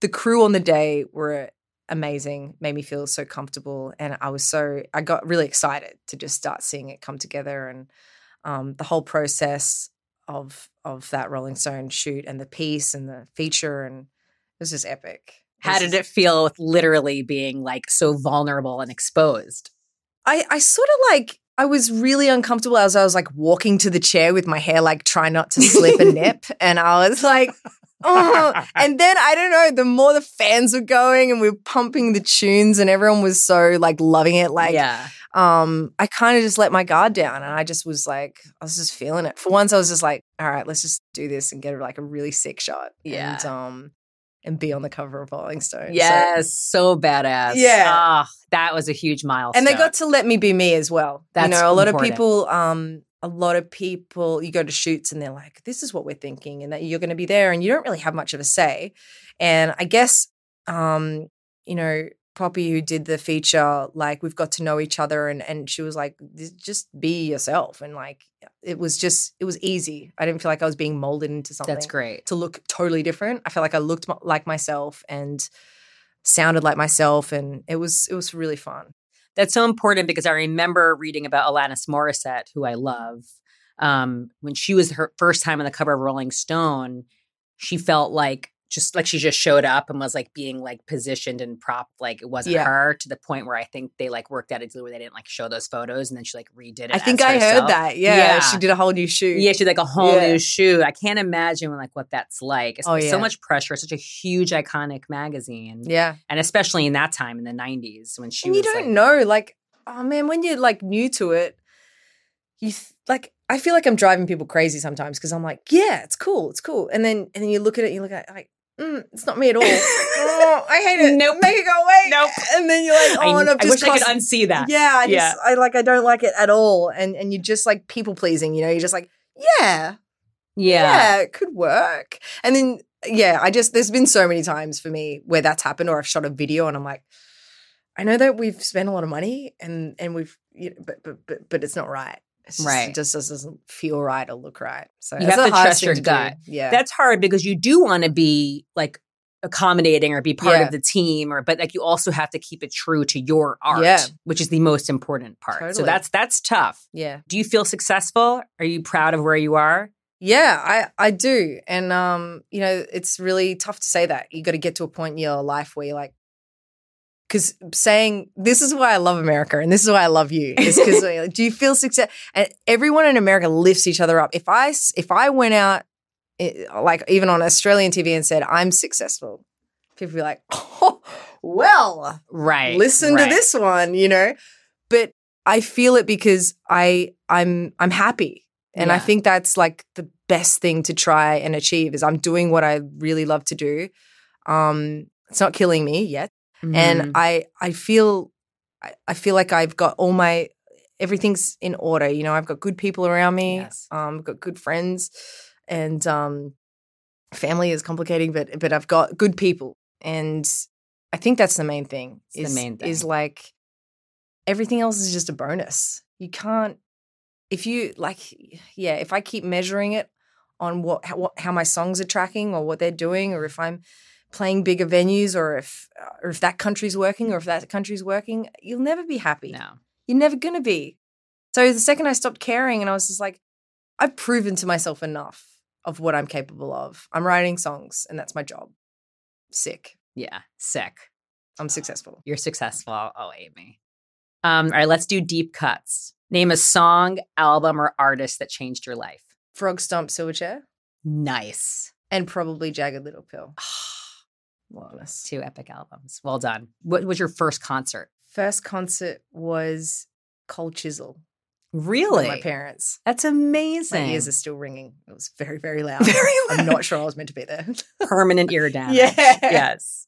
the crew on the day were amazing, made me feel so comfortable, and I was so I got really excited to just start seeing it come together and um, the whole process of of that Rolling Stone shoot and the piece and the feature and it was just epic. How did it feel with literally being like so vulnerable and exposed? I I sort of like I was really uncomfortable as I was like walking to the chair with my hair like trying not to slip a nip, and I was like. Oh. And then I don't know, the more the fans were going and we were pumping the tunes and everyone was so like loving it. Like, yeah. um, I kind of just let my guard down and I just was like, I was just feeling it. For once, I was just like, all right, let's just do this and get like a really sick shot. Yeah. And, um, and be on the cover of Rolling Stone. So- Yes, so, badass. Yeah. Ah, that was a huge milestone. and they got to let me be me as well. That's you know, a lot important. of people, um, a lot of people, you go to shoots and they're like, "This is what we're thinking," and that you're going to be there, and you don't really have much of a say. And I guess, um, you know, Poppy, who did the feature, like we've got to know each other, and and she was like, "Just be yourself," and like it was just, it was easy. I didn't feel like I was being molded into something That's great. to look totally different. I felt like I looked like myself and sounded like myself, and it was it was really fun. That's so important because I remember reading about Alanis Morissette, who I love. Um, when she was her first time on the cover of Rolling Stone, she felt like just like she just showed up and was like being like positioned and propped like it wasn't Yeah. her to the point where I think they like worked out a deal where they didn't like show those photos and then she like redid it. I think I herself. heard that. Yeah, Yeah. she did a whole new shoot. Yeah, she's like a whole Yeah. new shoot. I can't imagine like what that's like. It's Oh, so much pressure. Such a huge iconic magazine, yeah. and especially in that time in the '90s when she and was you don't like, know, like, oh man, when you're like new to it, you th- like. I feel like I'm driving people crazy sometimes because I'm like, yeah, it's cool, it's cool, and then and then you look at it, and you look at it, like, mm, it's not me at all. oh, I hate it. Nope. make it go away. Nope. And then you're like, oh, I, no, I just wish I could unsee that. Yeah, I just, Yeah. I like, I don't like it at all, and and you're just like people pleasing, you know, you're just like, yeah, yeah. yeah, it could work. And then, yeah, I just, there's been so many times for me where that's happened, or I've shot a video and I'm like, I know that we've spent a lot of money and, and we've, you know, but, but, but, but it's not right. Just, Right. It just doesn't feel right or look right. So You have to trust your to do. gut. Yeah. That's hard because you do want to be like accommodating or be part Yeah. of the team or but like you also have to keep it true to your art, Yeah. which is the most important part. So that's that's tough. yeah. Do you feel successful? Are you proud of where you are? Yeah, I, I do. And, um, you know, it's really tough to say that. You got to get to a point in your life where you're like, because saying this is why I love America and this is why I love you is because do you feel success? And everyone in America lifts each other up. If I if I went out eh, like even on Australian TV and said I'm successful, people be like, oh, well, Right. listen right. to this one, you know. But I feel it because I I'm I'm happy. And I think that's like the best thing to try and achieve is I'm doing what I really love to do. Um it's not killing me yet. Mhm. And I I feel I, feel like I've got all my everything's in order. You know, I've got good people around me. Yes. Um I've got good friends and um family is complicating, but but I've got good people. And I think that's the main thing. It's the is, main Is like everything else is just a bonus. You can't if you like yeah, if I keep measuring it on what how, what, how my songs are tracking or what they're doing or if I'm playing bigger venues or if or if that country's working or if that country's working, you'll never be happy. no. You're never going to be. So the second I stopped caring and I was just like I've proven to myself enough of what I'm capable of. I'm writing songs and that's my job. Sick. Yeah. Sick. I'm successful. You're successful. Oh, Amy. Um, all right, let's do deep cuts. Name a song, album, or artist that changed your life. Frogstomp Silverchair Nice. and probably Jagged Little Pill. Honest. Two epic albums. Well done. What was your first concert? First concert was Cold Chisel. Really? My parents. That's amazing. My ears are still ringing. It was very, very loud. Very loud. I'm not sure I was meant to be there. permanent ear damage. Yeah. Yes.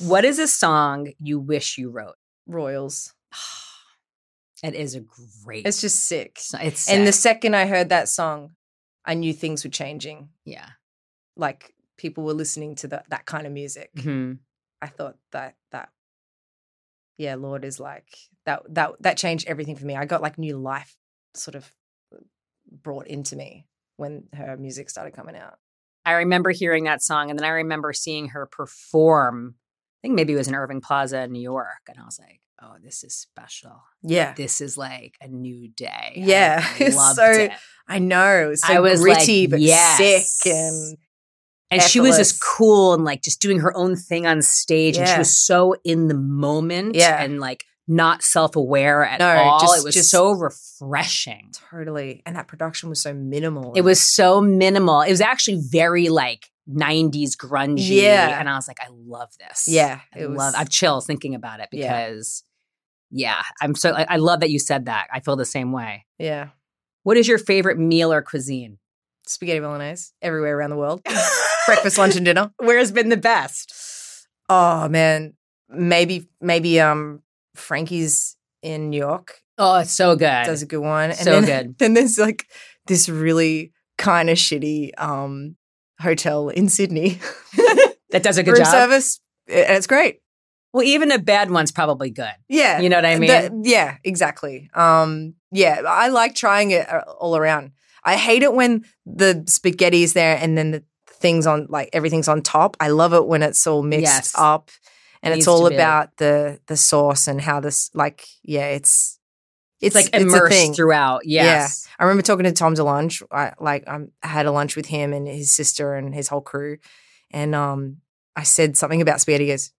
What is a song you wish you wrote? Royals. It is a great. It's just sick. it's And the second I heard that song, I knew things were changing. yeah. Like people were listening to that that kind of music. Mhm. I thought that that yeah, Lorde is like that that that changed everything for me. I got like new life sort of brought into me when her music started coming out. I remember hearing that song, and then I remember seeing her perform. I think maybe it was in Irving Plaza in New York, and I was like, "Oh, this is special. Yeah. This is like a new day." Yeah, I loved so it. I know. So I was gritty like, but yes. sick and and she was just cool and like just doing her own thing on stage, and she was so in the moment, Yeah. and like not self aware at No, all. just- it was just- so refreshing. totally. And that production was so minimal. It was so minimal. It was actually very like 90s grungy. Yeah. And I was like, I love this. Yeah, I was- love I have chills thinking about it Yeah. because yeah, I'm so I, I love that you said that. I feel the same way. yeah. What is your favorite meal or cuisine? Spaghetti bolognese everywhere around the world. Breakfast, lunch, and dinner. Where's been the best? Oh man, maybe maybe um Frankie's in New York Oh, it's so good. does a good one. And So then, good. Then there's like this really kind of shitty um hotel in Sydney. that does a good Room job. service, and it's great. Well, even a bad one's probably good. Yeah, You know what I mean? The- yeah, exactly. Um, yeah, I like trying it uh, all around. I hate it when the spaghetti's there and then the things on like everything's on top. I love it when it's all mixed Yes. up and Needs it's all about the the sauce and how this like yeah, it's It's, like a immersed thing. throughout. Yes. I remember talking to Tom DeLonge. I like um, I had a lunch with him and his sister and his whole crew, and um, I said something about spaghetti. He goes,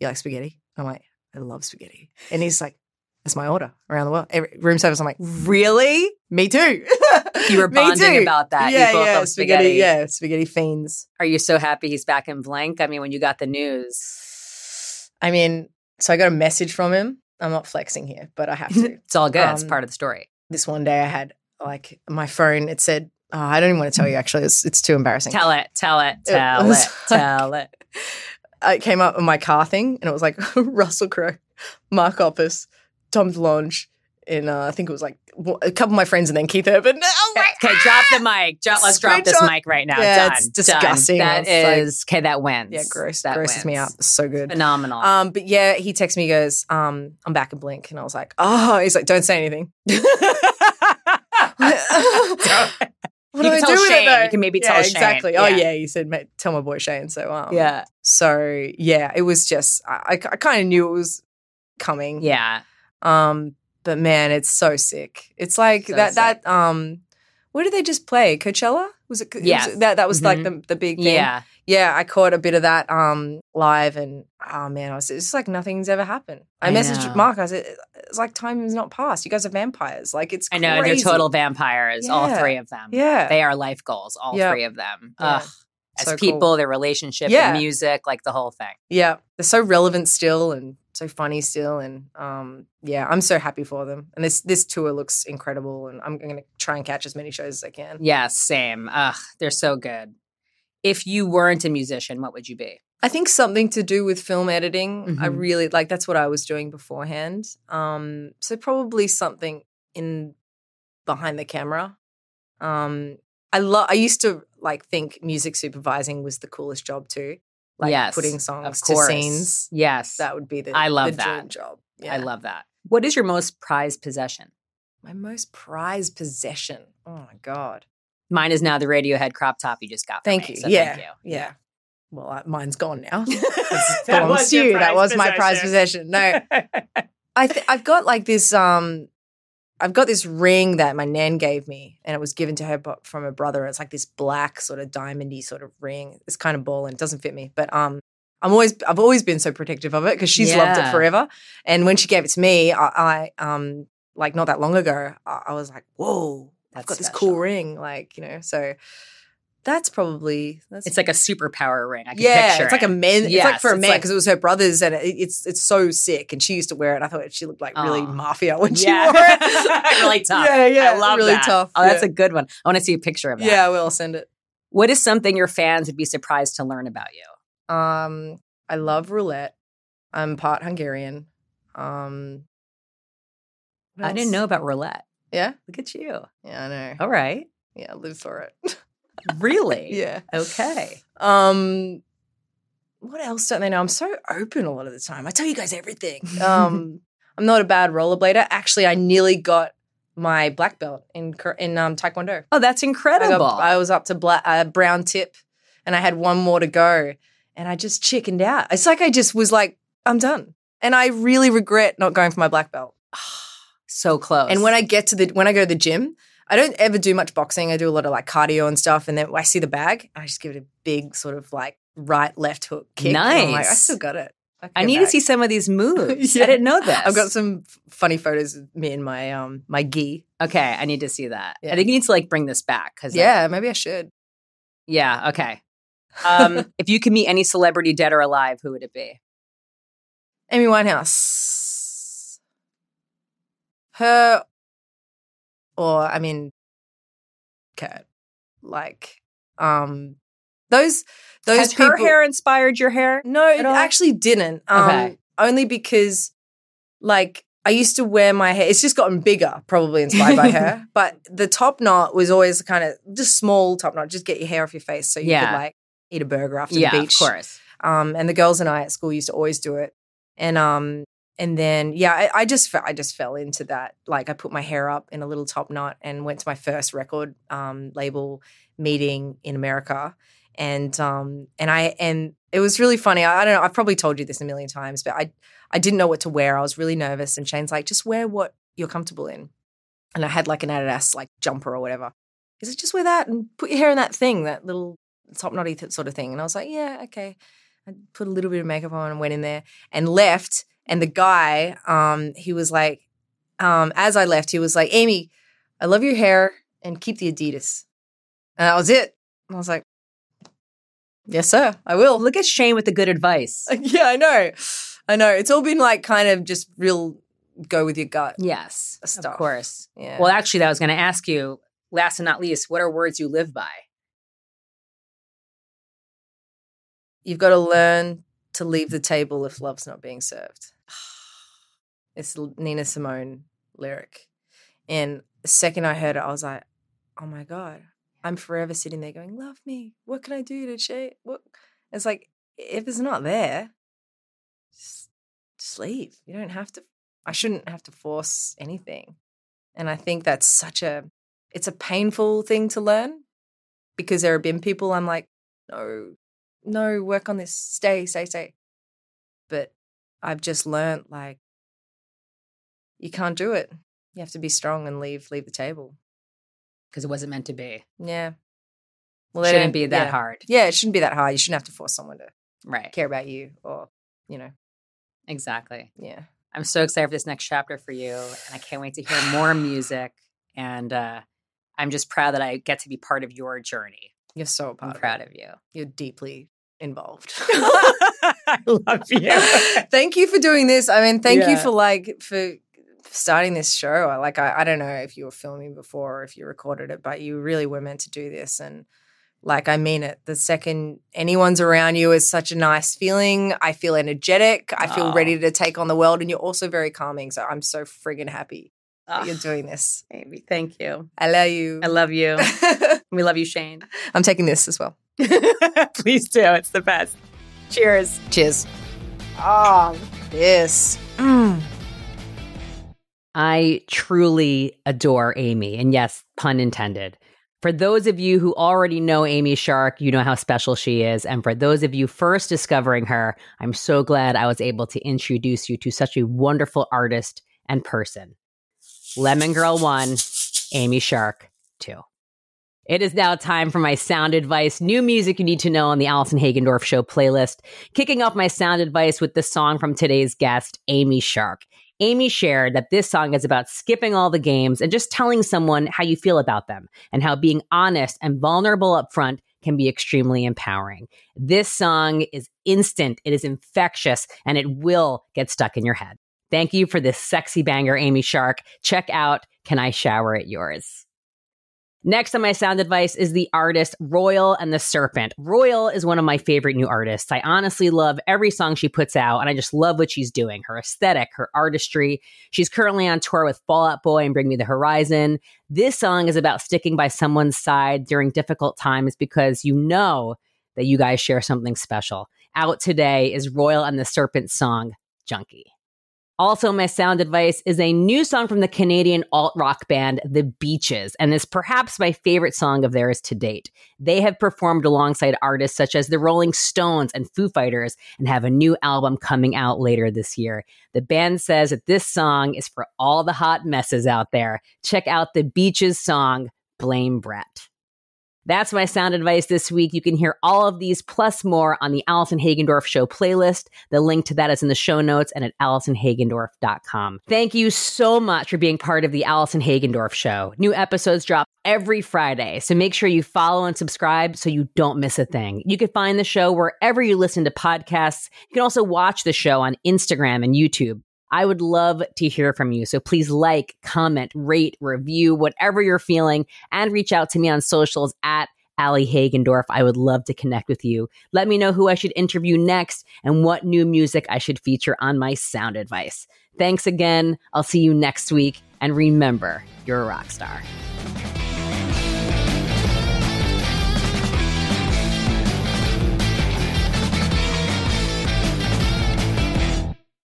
"You like spaghetti?" I'm like, "I love spaghetti," and he's like, "That's my order around the world." Every, room service. I'm like, Really? "Me too." You were bonding about that. You Yeah, yeah, love spaghetti. Yeah, spaghetti fiends. Are you so happy he's back in Blink? I mean, when you got the news, I mean, so I got a message from him. I'm not flexing here, but I have to. it's all good. it's Um, part of the story. this one day, I had like my phone. It said, oh, "I don't even want to tell you." Actually, it's it's too embarrassing. Tell it, tell it, It tell it, was tell it. it came up on my car thing, and it was like Russell Crowe, Mark Hoppus, Tom DeLonge, and uh, I think it was like a couple of my friends, and then Keith Urban. I'm like, Okay, drop the mic. Drop, let's drop this mic right now. Yeah, Done. it's disgusting. That It's like- okay. That wins. yeah, gross. That grosses me wins. out. So good. Phenomenal. Um, but yeah, he texts me, he goes, um, I'm back in Blink, and I was like, oh, he's like, don't say anything. What You do I do with it, Shane. though? You can maybe yeah, tell Shane. exactly. Oh Yeah. yeah, he said, mate, tell my boy Shane. So um, yeah, So yeah, it was just I, I, I kind of knew it was coming. yeah. Um, but man, it's so sick. It's like So that sick. that um, where did they just play? Coachella? Was it? Yeah, that that was like Mhm. the the big thing. Yeah, yeah. I caught a bit of that um live, and oh man, I was it's like nothing's ever happened. I, I messaged know. Mark. I said it's like time is not passed. You guys are vampires. Like it's I know. They're total vampires. All three of them. Yeah. they are life goals. All Yeah. three of them. Yeah. Ugh. As So people, cool. their relationship, Yeah. their music, like the whole thing. Yeah, they're so relevant still and so funny still, and um, yeah, I'm so happy for them. And this this tour looks incredible, and I'm going to try and catch as many shows as I can. Yeah, same. Ugh, they're so good. If you weren't a musician, what would you be? I think something to do with film editing. I Mhm. really like that's what I was doing beforehand. Um, so probably something in behind the camera. Um, I love. I used to like think music supervising was the coolest job too. Like yes, putting songs to scenes. Yes, That would be the I love the that. dream job. I love that. What is your most prized possession? my most prized possession. Oh my god. Mine is now the Radiohead crop top you just got. for Thank me, you. so yeah. Thank you. Yeah. Well, uh, mine's gone now. that That was to you. That prized was my prized possession. No, I th- I've got like this. Um, I've got this ring that my nan gave me, and it was given to her from her brother. It's like this black sort of diamondy sort of ring. It's kind of ball and it doesn't fit me, but um, I'm always I've always been so protective of it because she's loved it forever. And when she gave it to me, I, I um like not that long ago, I, I was like, whoa, I've That's got this cool ring, like you know. So that's probably that's It's like a superpower ring. I can yeah, picture it's like a man. it's like Yes, for a man like- because it was her brother's, and it, it's it's so sick. And she used to wear it. I thought she looked like really mafia when she yeah. wore it. really tough. Yeah, yeah, I love really that. tough. Oh, that's yeah. a good one. I want to see a picture of that. yeah. I will send it. What is something your fans would be surprised to learn about you? Um, I love roulette. I'm part Hungarian. Um, I didn't know about roulette. Yeah, Look at you. yeah, I know. All right. Yeah, live for it. Really? yeah. Okay. Um, what else don't they know? I'm so open a lot of the time. I tell you guys everything. Um, I'm not a bad rollerblader. Actually, I nearly got my black belt in in um, Taekwondo. Oh, that's I, incredible. got, I was up to black, uh, brown tip and I had one more to go, and I just chickened out. It's like I just was like, I'm done, and I really regret not going for my black belt. so close. And when I get to the when I go to the gym, I don't ever do much boxing. I do a lot of like cardio and stuff, and then I see the bag, I just give it a big sort of like right left hook kick. and I'm like, I still got it. I go need to see some of these moves. Yeah. I didn't know that. I've got some f- funny photos of me in my um my gi. Okay, I need to see that. Yeah. I think you need to like bring this back because Yeah, maybe I should. yeah. Okay. Um, if you could meet any celebrity, dead or alive, who would it be? Amy Winehouse. Her, or I mean, Kurt. Like, um, those those Has people. her hair inspired your hair? No, it all? actually didn't. Um, Okay. Only because, like, I used to wear my hair. It's just gotten bigger, probably inspired by her. But the top knot was always kind of just small top knot. Just get your hair off your face so you Yeah. could like eat a burger after yeah, the beach. of course. Um, and the girls and I at school used to always do it. And um, and then yeah, I, I just I just fell into that. Like I put my hair up in a little top knot and went to my first record um label meeting in America. And um and I and it was really funny. I, I don't know. I've probably told you this a million times, but I I didn't know what to wear. I was really nervous. And Shane's like, just wear what you're comfortable in. And I had like an Adidas like jumper or whatever. He said, just wear that and put your hair in that thing, that little top knotty th- sort of thing. And I was like, yeah, okay. I put a little bit of makeup on and went in there and left. And the guy, um, he was like, um, as I left, he was like, Amy, I love your hair and keep the Adidas. And that was it. And I was like, yes, sir, I will. Look at Shane with the good advice. yeah, I know. I know. It's all been like kind of just real go with your gut. Yes, Stuff. of course. Yeah. Well, actually, I was going to ask you. Last and not least, what are words you live by? You've got to learn to leave the table if love's not being served. It's Nina Simone lyric. And the second I heard it, I was like, oh my God, I'm forever sitting there going, love me. What can I do to change? What? It's like, if it's not there, just, leave. You don't have to, I shouldn't have to force anything. And I think that's such a, it's a painful thing to learn because there have been people I'm like, no, no, work on this, stay, stay, stay. But I've just learned like you can't do it. You have to be strong and leave leave the table. Because it wasn't meant to be. Yeah. Well, they shouldn't be that yeah. hard. Yeah, it shouldn't be that hard. You shouldn't have to force someone to Right. care about you or, you know, Exactly. yeah. I'm so excited for this next chapter for you, and I can't wait to hear more music. And uh, I'm just proud that I get to be part of your journey. You're so I'm of proud it. of you. You're deeply involved. I love you. thank you for doing this. I mean, thank you for like for starting this show. Like I, I don't know if you were filming before or if you recorded it, but you really were meant to do this and like I mean it. The second anyone's around you is such a nice feeling. I feel energetic. I feel Aw. ready to take on the world and you're also very calming. So I'm so friggin' happy that Ah, you're doing this. Amy, thank you. I love you. I love you. we love you, Shane. I'm taking this as well. Please do. It's the best. Cheers. Cheers. Oh, this. Mm. I truly adore Amy. And yes, pun intended. For those of you who already know Amy Shark, you know how special she is. And for those of you first discovering her, I'm so glad I was able to introduce you to such a wonderful artist and person. Lemon Girl 1, Amy Shark 2. It is now time for my sound advice. New music you need to know on the Allison Hagendorf Show playlist. Kicking off my sound advice with the song from today's guest, Amy Shark. Amy shared that this song is about skipping all the games and just telling someone how you feel about them and how being honest and vulnerable up front can be extremely empowering. This song is instant, it is infectious, and it will get stuck in your head. Thank you for this sexy banger, Amy Shark. Check out Can I Shower at Yours? Next on my sound advice is the artist Royal and the Serpent. Royal is one of my favorite new artists. I honestly love every song she puts out, and I just love what she's doing her aesthetic, her artistry. She's currently on tour with Fall Out Boy and Bring Me the Horizon. This song is about sticking by someone's side during difficult times because you know that you guys share something special. Out today is Royal and the Serpent song, Junkie. Also, my sound advice is a new song from the Canadian alt rock band The Beaches, and is perhaps my favorite song of theirs to date. They have performed alongside artists such as the Rolling Stones and Foo Fighters and have a new album coming out later this year. The band says that this song is for all the hot messes out there. Check out The Beaches song, Blame Brett. That's my sound advice this week. You can hear all of these plus more on the Allison Hagendorf Show playlist. The link to that is in the show notes and at AllisonHagendorf.com. Thank you so much for being part of the Allison Hagendorf Show. New episodes drop every Friday, so make sure you follow and subscribe so you don't miss a thing. You can find the show wherever you listen to podcasts. You can also watch the show on Instagram and YouTube. I would love to hear from you. So please like, comment, rate, review, whatever you're feeling, and reach out to me on socials at Ali Hagendorf. I would love to connect with you. Let me know who I should interview next and what new music I should feature on my sound advice. Thanks again. I'll see you next week. And remember, you're a rock star.